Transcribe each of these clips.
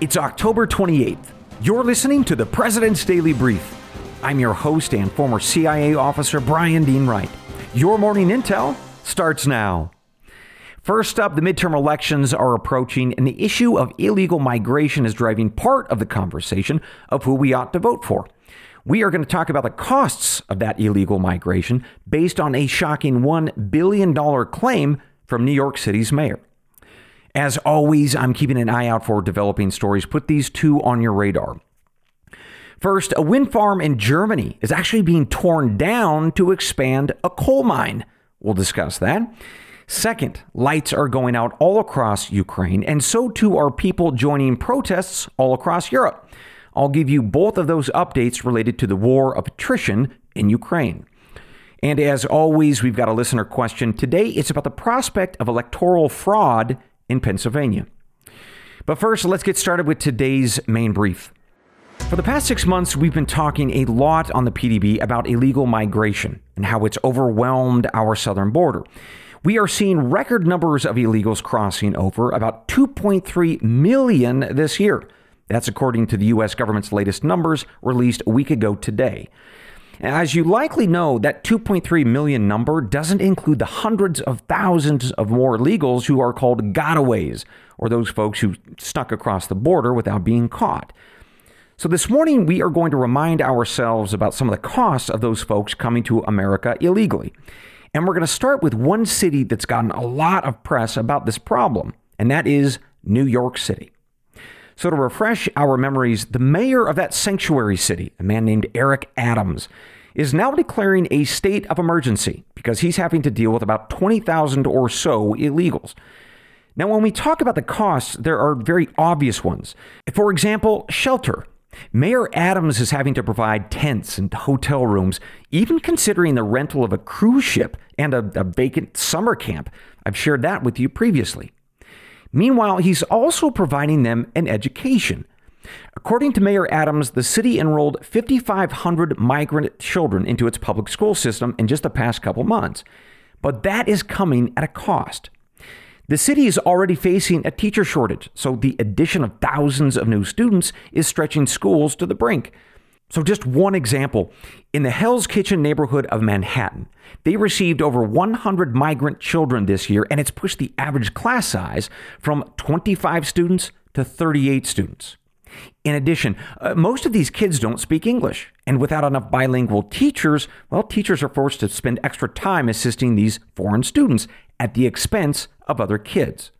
It's October 28th. You're listening to the President's Daily Brief. I'm your host and former CIA officer Brian Dean Wright. Your morning intel starts now. First up, the midterm elections are approaching, and the issue of illegal migration is driving part of the conversation of who we ought to vote for. We are going to talk about the costs of that illegal migration based on a shocking $1 billion claim from New York City's mayor. As always, I'm keeping an eye out for developing stories. Put these two on your radar. First, a wind farm in Germany is actually being torn down to expand a coal mine. We'll discuss that. Second, lights are going out all across Ukraine, and so too are people joining protests all across Europe. I'll give you both of those updates related to the war of attrition in Ukraine. And as always, we've got a listener question. Today, it's about the prospect of electoral fraud in Pennsylvania. But first, let's get started with today's main brief. For the past six months, we've been talking a lot on the PDB about illegal migration and how it's overwhelmed our southern border. We are seeing record numbers of illegals crossing over, about 2.3 million this year. That's according to the U.S. government's latest numbers released a week ago today. As you likely know, that 2.3 million number doesn't include the hundreds of thousands of more illegals who are called gotaways, or those folks who snuck across the border without being caught. So, this morning, we are going to remind ourselves about some of the costs of those folks coming to America illegally. And we're going to start with one city that's gotten a lot of press about this problem, and that is New York City. So, to refresh our memories, the mayor of that sanctuary city, a man named Eric Adams, is now declaring a state of emergency because he's having to deal with about 20,000 or so illegals. Now, when we talk about the costs, there are very obvious ones. For example, shelter. Mayor Adams is having to provide tents and hotel rooms, even considering the rental of a cruise ship and a, a vacant summer camp. I've shared that with you previously. Meanwhile, he's also providing them an education. According to Mayor Adams, the city enrolled 5,500 migrant children into its public school system in just the past couple months. But that is coming at a cost. The city is already facing a teacher shortage, so the addition of thousands of new students is stretching schools to the brink. So, just one example in the Hell's Kitchen neighborhood of Manhattan, they received over 100 migrant children this year, and it's pushed the average class size from 25 students to 38 students. In addition, uh, most of these kids don't speak English, and without enough bilingual teachers, well, teachers are forced to spend extra time assisting these foreign students at the expense of other kids.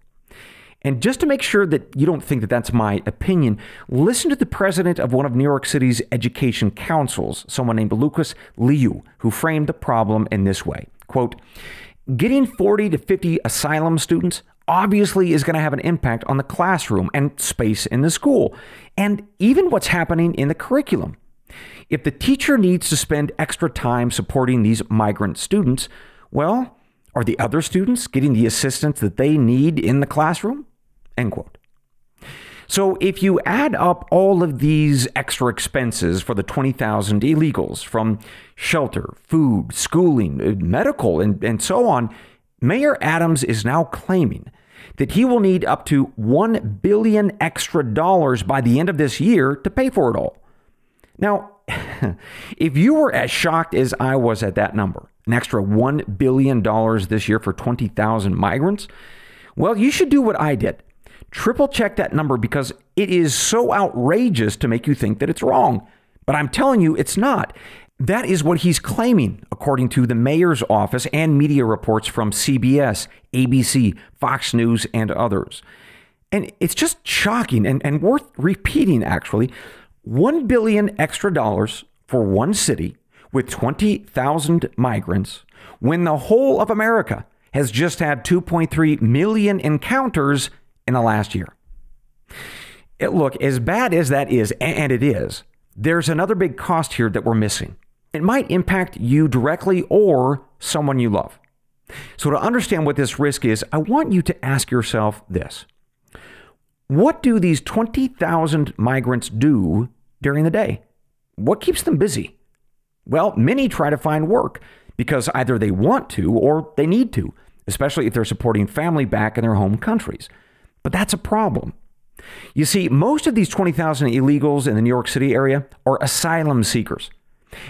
And just to make sure that you don't think that that's my opinion, listen to the president of one of New York City's education councils, someone named Lucas Liu, who framed the problem in this way. Quote, Getting 40 to 50 asylum students obviously is going to have an impact on the classroom and space in the school, and even what's happening in the curriculum. If the teacher needs to spend extra time supporting these migrant students, well, are the other students getting the assistance that they need in the classroom? End quote. So if you add up all of these extra expenses for the 20,000 illegals from shelter, food, schooling, uh, medical, and, and so on, Mayor Adams is now claiming that he will need up to 1 billion extra dollars by the end of this year to pay for it all. Now, if you were as shocked as I was at that number, an extra $1 billion this year for 20,000 migrants, well, you should do what I did triple check that number because it is so outrageous to make you think that it's wrong. But I'm telling you, it's not. That is what he's claiming, according to the mayor's office and media reports from CBS, ABC, Fox News, and others. And it's just shocking and, and worth repeating, actually. One billion extra dollars for one city with 20,000 migrants when the whole of America has just had 2.3 million encounters in the last year. It, look, as bad as that is, and it is, there's another big cost here that we're missing. It might impact you directly or someone you love. So, to understand what this risk is, I want you to ask yourself this What do these 20,000 migrants do during the day? What keeps them busy? Well, many try to find work because either they want to or they need to, especially if they're supporting family back in their home countries. But that's a problem. You see, most of these 20,000 illegals in the New York City area are asylum seekers.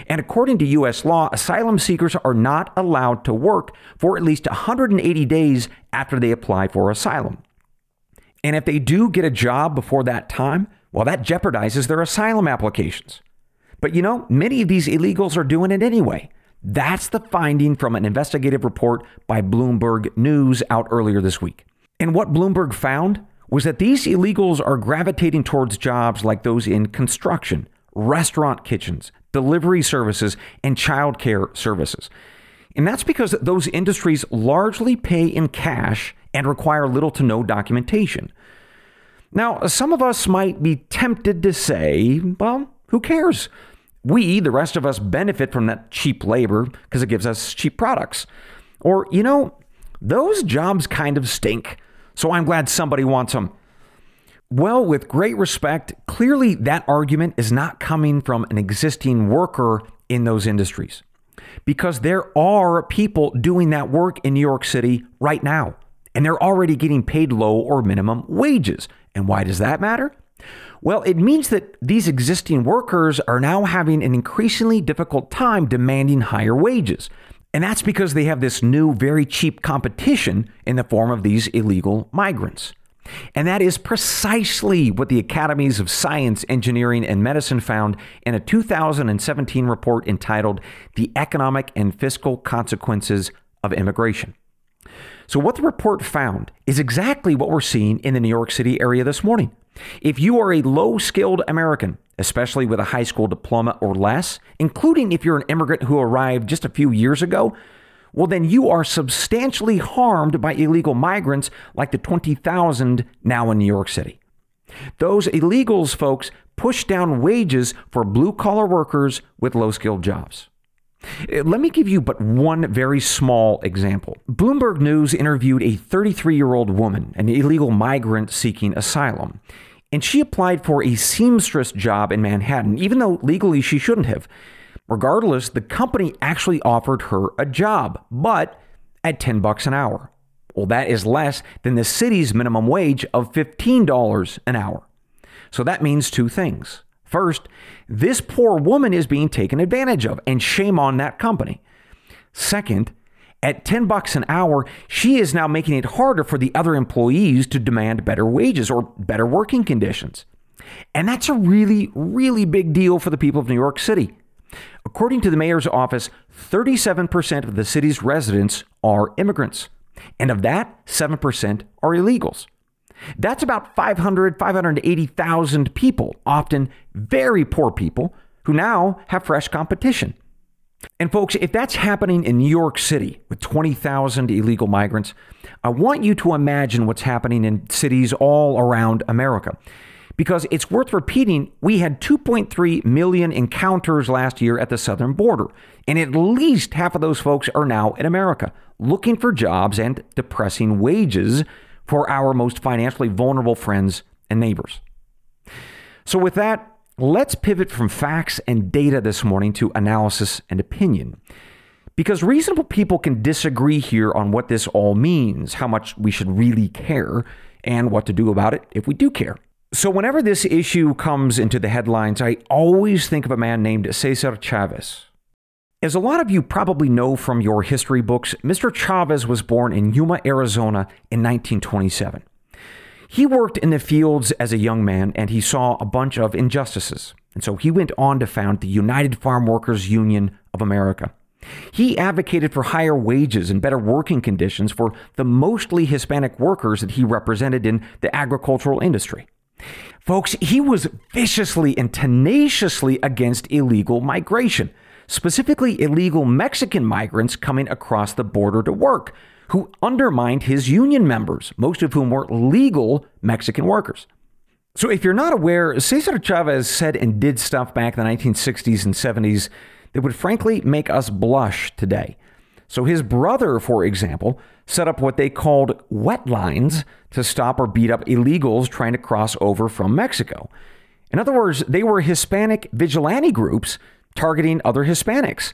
And according to U.S. law, asylum seekers are not allowed to work for at least 180 days after they apply for asylum. And if they do get a job before that time, well, that jeopardizes their asylum applications. But you know, many of these illegals are doing it anyway. That's the finding from an investigative report by Bloomberg News out earlier this week. And what Bloomberg found was that these illegals are gravitating towards jobs like those in construction, restaurant kitchens, delivery services, and childcare services. And that's because those industries largely pay in cash and require little to no documentation. Now, some of us might be tempted to say, well, who cares? We, the rest of us, benefit from that cheap labor because it gives us cheap products. Or, you know, those jobs kind of stink, so I'm glad somebody wants them. Well, with great respect, clearly that argument is not coming from an existing worker in those industries because there are people doing that work in New York City right now, and they're already getting paid low or minimum wages. And why does that matter? Well, it means that these existing workers are now having an increasingly difficult time demanding higher wages. And that's because they have this new, very cheap competition in the form of these illegal migrants. And that is precisely what the Academies of Science, Engineering, and Medicine found in a 2017 report entitled The Economic and Fiscal Consequences of Immigration. So, what the report found is exactly what we're seeing in the New York City area this morning. If you are a low skilled American, especially with a high school diploma or less, including if you're an immigrant who arrived just a few years ago, well, then you are substantially harmed by illegal migrants like the 20,000 now in New York City. Those illegals, folks, push down wages for blue collar workers with low skilled jobs. Uh, let me give you but one very small example. Bloomberg News interviewed a 33 year old woman, an illegal migrant seeking asylum, and she applied for a seamstress job in Manhattan, even though legally she shouldn't have. Regardless, the company actually offered her a job, but at 10 bucks an hour. Well, that is less than the city's minimum wage of $15 an hour. So that means two things. First, this poor woman is being taken advantage of, and shame on that company. Second, at 10 bucks an hour, she is now making it harder for the other employees to demand better wages or better working conditions. And that's a really, really big deal for the people of New York City. According to the mayor's office, 37% of the city's residents are immigrants. And of that, 7% are illegals. That's about 500, 580,000 people, often very poor people, who now have fresh competition. And folks, if that's happening in New York City with 20,000 illegal migrants, I want you to imagine what's happening in cities all around America because it's worth repeating we had 2.3 million encounters last year at the southern border, and at least half of those folks are now in America looking for jobs and depressing wages for our most financially vulnerable friends and neighbors. So, with that, let's pivot from facts and data this morning to analysis and opinion. Because reasonable people can disagree here on what this all means, how much we should really care, and what to do about it if we do care. So, whenever this issue comes into the headlines, I always think of a man named Cesar Chavez. As a lot of you probably know from your history books, Mr. Chavez was born in Yuma, Arizona in 1927. He worked in the fields as a young man and he saw a bunch of injustices. And so he went on to found the United Farm Workers Union of America. He advocated for higher wages and better working conditions for the mostly Hispanic workers that he represented in the agricultural industry. Folks, he was viciously and tenaciously against illegal migration, specifically illegal Mexican migrants coming across the border to work, who undermined his union members, most of whom were legal Mexican workers. So, if you're not aware, Cesar Chavez said and did stuff back in the 1960s and 70s that would frankly make us blush today. So, his brother, for example, set up what they called wet lines to stop or beat up illegals trying to cross over from Mexico. In other words, they were Hispanic vigilante groups targeting other Hispanics.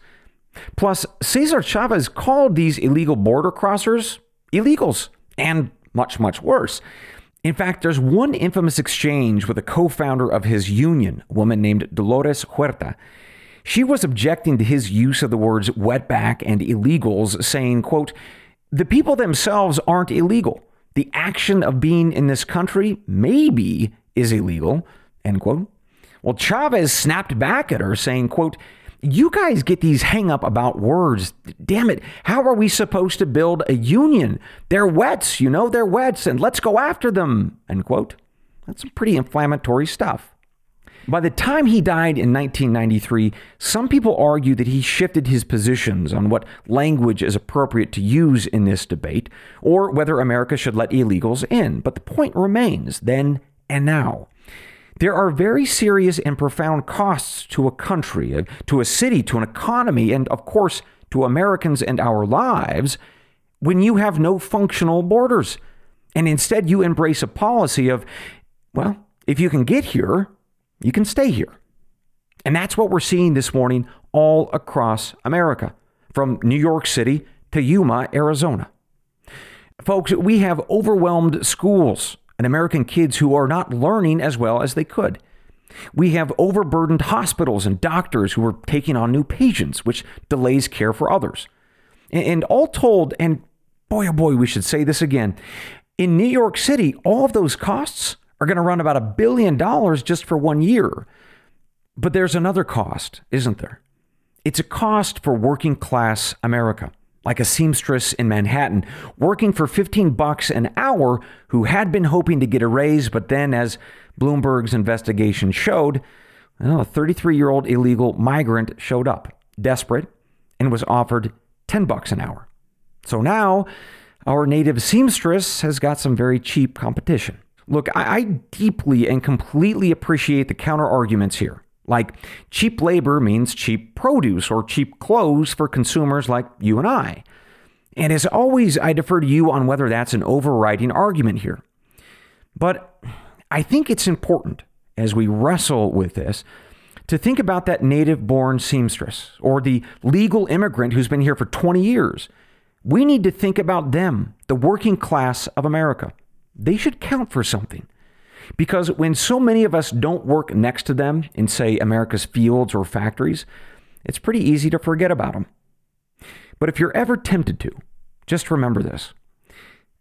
Plus, Cesar Chavez called these illegal border crossers illegals and much, much worse. In fact, there's one infamous exchange with a co founder of his union, a woman named Dolores Huerta. She was objecting to his use of the words wetback and illegals, saying, quote, the people themselves aren't illegal. The action of being in this country maybe is illegal, end quote. Well, Chavez snapped back at her, saying, quote, you guys get these hang up about words. Damn it. How are we supposed to build a union? They're wets, you know, they're wets, and let's go after them. End quote. That's some pretty inflammatory stuff. By the time he died in 1993, some people argue that he shifted his positions on what language is appropriate to use in this debate, or whether America should let illegals in. But the point remains then and now. There are very serious and profound costs to a country, uh, to a city, to an economy, and of course, to Americans and our lives when you have no functional borders. And instead, you embrace a policy of, well, if you can get here, you can stay here. And that's what we're seeing this morning all across America, from New York City to Yuma, Arizona. Folks, we have overwhelmed schools and American kids who are not learning as well as they could. We have overburdened hospitals and doctors who are taking on new patients, which delays care for others. And all told, and boy, oh boy, we should say this again in New York City, all of those costs are going to run about a billion dollars just for one year. But there's another cost, isn't there? It's a cost for working class America like a seamstress in Manhattan, working for 15 bucks an hour, who had been hoping to get a raise, but then, as Bloomberg's investigation showed, well, a 33 year old illegal migrant showed up, desperate, and was offered 10 bucks an hour. So now, our native seamstress has got some very cheap competition. Look, I, I deeply and completely appreciate the counter arguments here. Like, cheap labor means cheap produce or cheap clothes for consumers like you and I. And as always, I defer to you on whether that's an overriding argument here. But I think it's important as we wrestle with this to think about that native born seamstress or the legal immigrant who's been here for 20 years. We need to think about them, the working class of America. They should count for something. Because when so many of us don't work next to them in, say, America's fields or factories, it's pretty easy to forget about them. But if you're ever tempted to, just remember this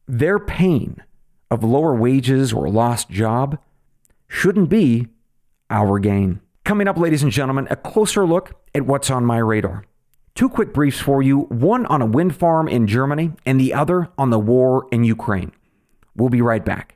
their pain of lower wages or lost job shouldn't be our gain. Coming up, ladies and gentlemen, a closer look at what's on my radar. Two quick briefs for you one on a wind farm in Germany, and the other on the war in Ukraine. We'll be right back.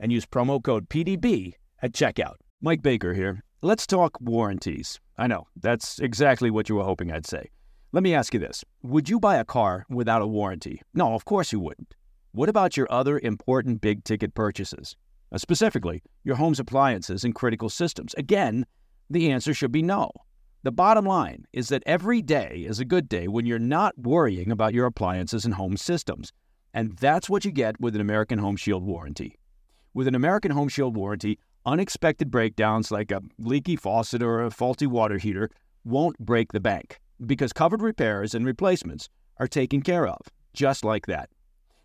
and use promo code PDB at checkout. Mike Baker here. Let's talk warranties. I know, that's exactly what you were hoping I'd say. Let me ask you this Would you buy a car without a warranty? No, of course you wouldn't. What about your other important big ticket purchases? Uh, specifically, your home's appliances and critical systems. Again, the answer should be no. The bottom line is that every day is a good day when you're not worrying about your appliances and home systems. And that's what you get with an American Home Shield warranty. With an American Home Shield warranty, unexpected breakdowns like a leaky faucet or a faulty water heater won't break the bank because covered repairs and replacements are taken care of, just like that.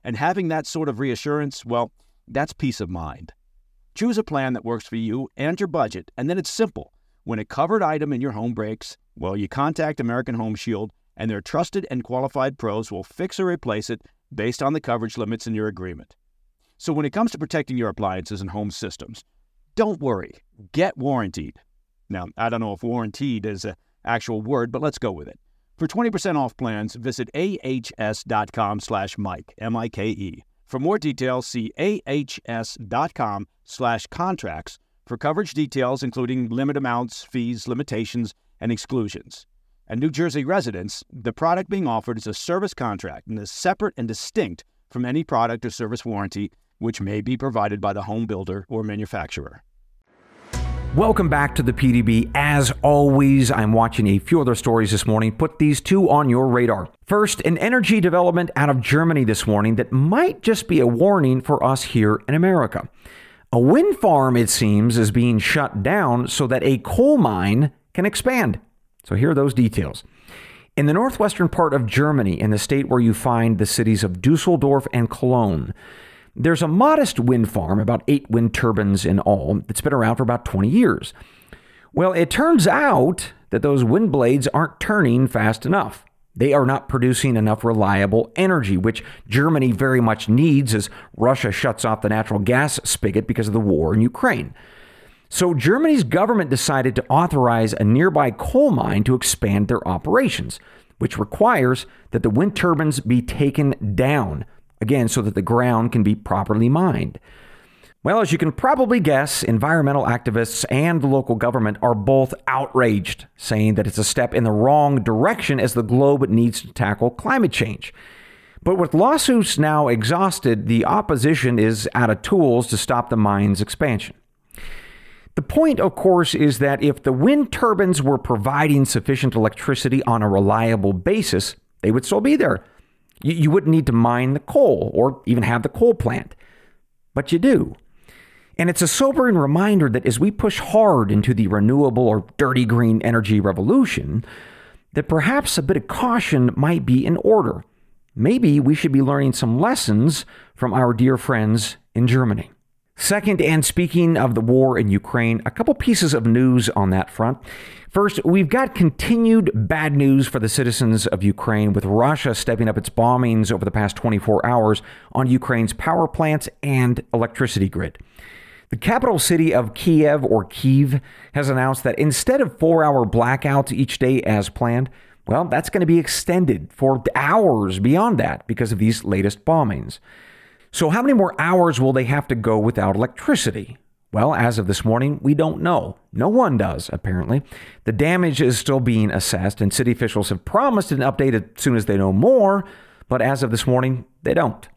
And having that sort of reassurance, well, that's peace of mind. Choose a plan that works for you and your budget, and then it's simple. When a covered item in your home breaks, well, you contact American Home Shield, and their trusted and qualified pros will fix or replace it based on the coverage limits in your agreement. So when it comes to protecting your appliances and home systems, don't worry, get warranted. Now, I don't know if warranted is an actual word, but let's go with it. For 20% off plans, visit ahs.com slash Mike, M-I-K-E. For more details, see ahs.com slash contracts for coverage details, including limit amounts, fees, limitations, and exclusions. And New Jersey residents, the product being offered is a service contract and is separate and distinct from any product or service warranty which may be provided by the home builder or manufacturer. Welcome back to the PDB. As always, I'm watching a few other stories this morning. Put these two on your radar. First, an energy development out of Germany this morning that might just be a warning for us here in America. A wind farm, it seems, is being shut down so that a coal mine can expand. So here are those details. In the northwestern part of Germany, in the state where you find the cities of Dusseldorf and Cologne, there's a modest wind farm, about eight wind turbines in all, that's been around for about 20 years. Well, it turns out that those wind blades aren't turning fast enough. They are not producing enough reliable energy, which Germany very much needs as Russia shuts off the natural gas spigot because of the war in Ukraine. So, Germany's government decided to authorize a nearby coal mine to expand their operations, which requires that the wind turbines be taken down again, so that the ground can be properly mined. Well, as you can probably guess, environmental activists and the local government are both outraged, saying that it's a step in the wrong direction as the globe needs to tackle climate change. But with lawsuits now exhausted, the opposition is out of tools to stop the mine's expansion. The point, of course, is that if the wind turbines were providing sufficient electricity on a reliable basis, they would still be there. You, you wouldn't need to mine the coal or even have the coal plant. But you do. And it's a sobering reminder that as we push hard into the renewable or dirty green energy revolution, that perhaps a bit of caution might be in order. Maybe we should be learning some lessons from our dear friends in Germany. Second, and speaking of the war in Ukraine, a couple pieces of news on that front. First, we've got continued bad news for the citizens of Ukraine, with Russia stepping up its bombings over the past 24 hours on Ukraine's power plants and electricity grid. The capital city of Kiev or Kyiv has announced that instead of four hour blackouts each day as planned, well, that's going to be extended for hours beyond that because of these latest bombings. So, how many more hours will they have to go without electricity? Well, as of this morning, we don't know. No one does, apparently. The damage is still being assessed, and city officials have promised an update as soon as they know more, but as of this morning, they don't.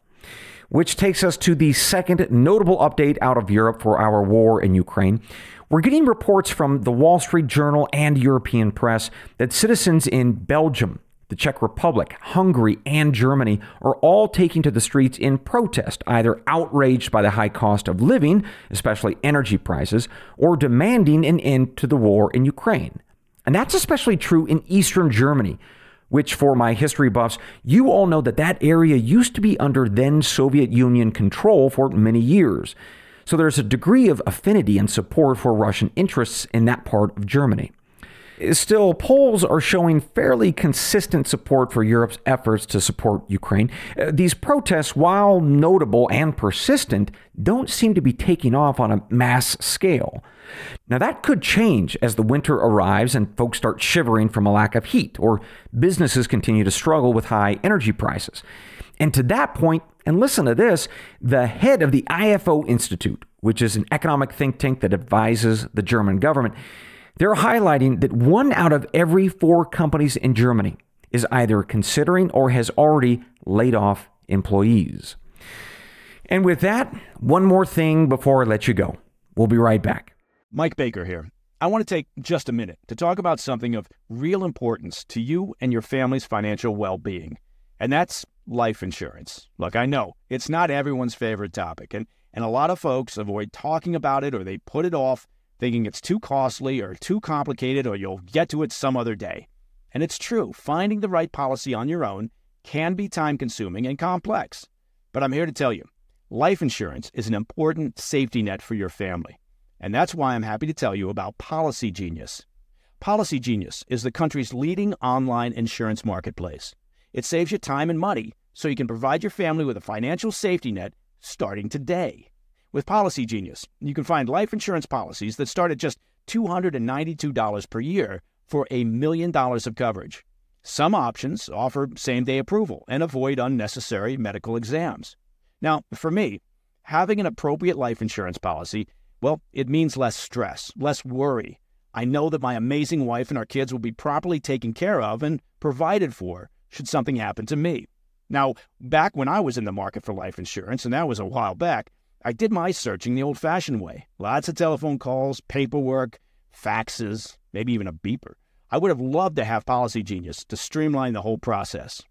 Which takes us to the second notable update out of Europe for our war in Ukraine. We're getting reports from the Wall Street Journal and European press that citizens in Belgium, the Czech Republic, Hungary, and Germany are all taking to the streets in protest, either outraged by the high cost of living, especially energy prices, or demanding an end to the war in Ukraine. And that's especially true in eastern Germany, which, for my history buffs, you all know that that area used to be under then Soviet Union control for many years. So there's a degree of affinity and support for Russian interests in that part of Germany. Still, polls are showing fairly consistent support for Europe's efforts to support Ukraine. Uh, these protests, while notable and persistent, don't seem to be taking off on a mass scale. Now, that could change as the winter arrives and folks start shivering from a lack of heat, or businesses continue to struggle with high energy prices. And to that point, and listen to this, the head of the IFO Institute, which is an economic think tank that advises the German government, they're highlighting that one out of every four companies in Germany is either considering or has already laid off employees. And with that, one more thing before I let you go. We'll be right back. Mike Baker here. I want to take just a minute to talk about something of real importance to you and your family's financial well being, and that's life insurance. Look, I know it's not everyone's favorite topic, and, and a lot of folks avoid talking about it or they put it off thinking it's too costly or too complicated or you'll get to it some other day. And it's true, finding the right policy on your own can be time consuming and complex. But I'm here to tell you life insurance is an important safety net for your family. And that's why I'm happy to tell you about Policy Genius. Policy Genius is the country's leading online insurance marketplace. It saves you time and money so you can provide your family with a financial safety net starting today. With Policy Genius, you can find life insurance policies that start at just $292 per year for a million dollars of coverage. Some options offer same day approval and avoid unnecessary medical exams. Now, for me, having an appropriate life insurance policy, well, it means less stress, less worry. I know that my amazing wife and our kids will be properly taken care of and provided for should something happen to me. Now, back when I was in the market for life insurance, and that was a while back, I did my searching the old fashioned way. Lots of telephone calls, paperwork, faxes, maybe even a beeper. I would have loved to have Policy Genius to streamline the whole process.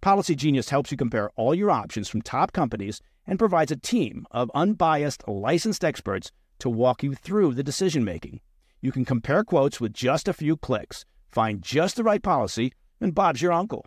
Policy Genius helps you compare all your options from top companies and provides a team of unbiased, licensed experts to walk you through the decision making. You can compare quotes with just a few clicks, find just the right policy, and Bob's your uncle.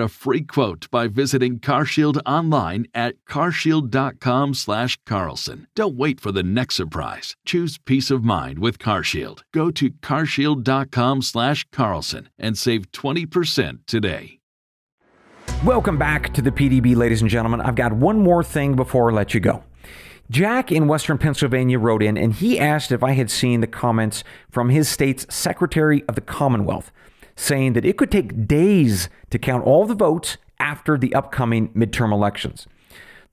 a free quote by visiting CarShield online at carshield.com/carlson. Don't wait for the next surprise. Choose peace of mind with CarShield. Go to carshield.com/carlson and save 20% today. Welcome back to the PDB, ladies and gentlemen. I've got one more thing before I let you go. Jack in Western Pennsylvania wrote in and he asked if I had seen the comments from his state's Secretary of the Commonwealth saying that it could take days to count all the votes after the upcoming midterm elections.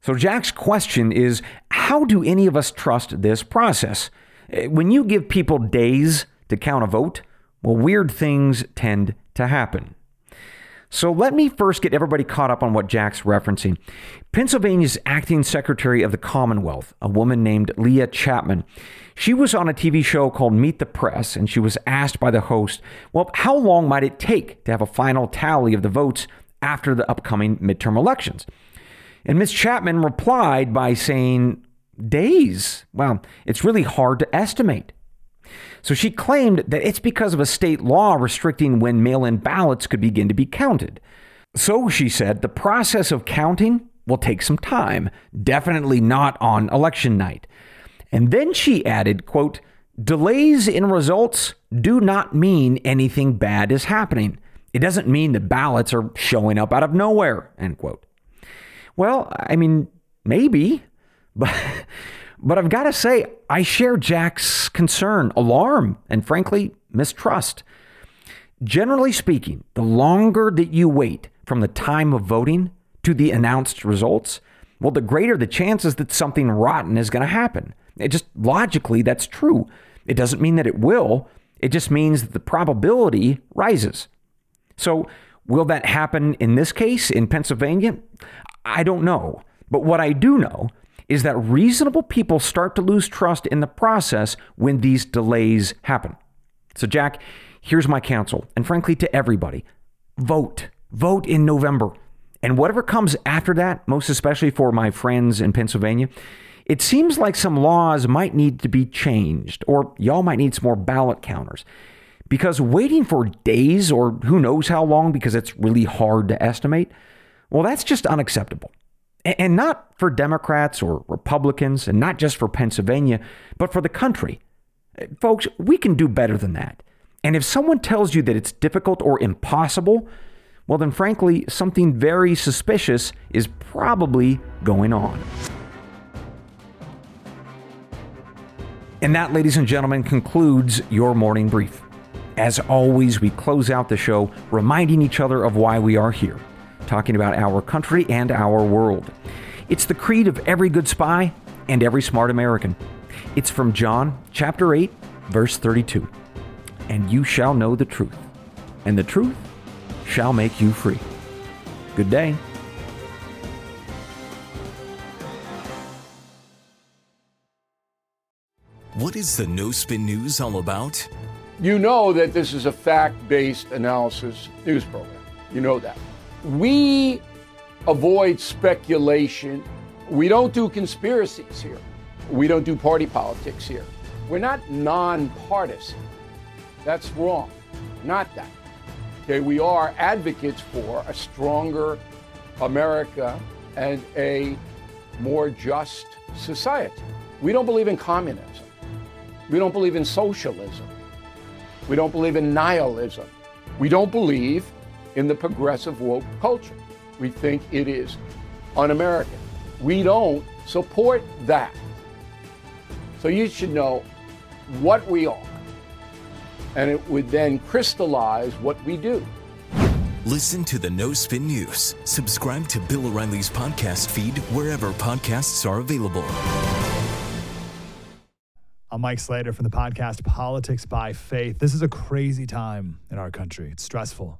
So, Jack's question is how do any of us trust this process? Eh, when you give people days to count a vote, well, weird things tend to happen. So let me first get everybody caught up on what Jack's referencing. Pennsylvania's acting secretary of the Commonwealth, a woman named Leah Chapman, she was on a TV show called Meet the Press, and she was asked by the host, well, how long might it take to have a final tally of the votes after the upcoming midterm elections? And Ms. Chapman replied by saying, days. Well, it's really hard to estimate. So she claimed that it's because of a state law restricting when mail in ballots could begin to be counted. So she said the process of counting will take some time, definitely not on election night. And then she added, quote, delays in results do not mean anything bad is happening. It doesn't mean the ballots are showing up out of nowhere, end quote. Well, I mean, maybe, but but I've got to say, I share Jack's concern, alarm, and frankly, mistrust. Generally speaking, the longer that you wait from the time of voting to the announced results, well, the greater the chances that something rotten is going to happen. It just logically, that's true. It doesn't mean that it will, it just means that the probability rises. So, will that happen in this case in Pennsylvania? I don't know. But what I do know is that reasonable people start to lose trust in the process when these delays happen. So, Jack, here's my counsel, and frankly, to everybody vote. Vote in November. And whatever comes after that, most especially for my friends in Pennsylvania, it seems like some laws might need to be changed, or y'all might need some more ballot counters. Because waiting for days or who knows how long because it's really hard to estimate, well, that's just unacceptable. And not for Democrats or Republicans, and not just for Pennsylvania, but for the country. Uh, folks, we can do better than that. And if someone tells you that it's difficult or impossible, well, then frankly, something very suspicious is probably going on. And that, ladies and gentlemen, concludes your morning brief. As always, we close out the show reminding each other of why we are here, talking about our country and our world. It's the creed of every good spy and every smart American. It's from John chapter 8, verse 32. And you shall know the truth, and the truth shall make you free. Good day. What is the No Spin News all about? You know that this is a fact based analysis news program. You know that. We avoid speculation. We don't do conspiracies here. We don't do party politics here. We're not nonpartisan. That's wrong. Not that. Okay, we are advocates for a stronger America and a more just society. We don't believe in communism. We don't believe in socialism. We don't believe in nihilism. We don't believe in the progressive woke culture. We think it is un American. We don't support that. So you should know what we are, and it would then crystallize what we do. Listen to the No Spin News. Subscribe to Bill O'Reilly's podcast feed wherever podcasts are available. I'm Mike Slater from the podcast Politics by Faith. This is a crazy time in our country. It's stressful,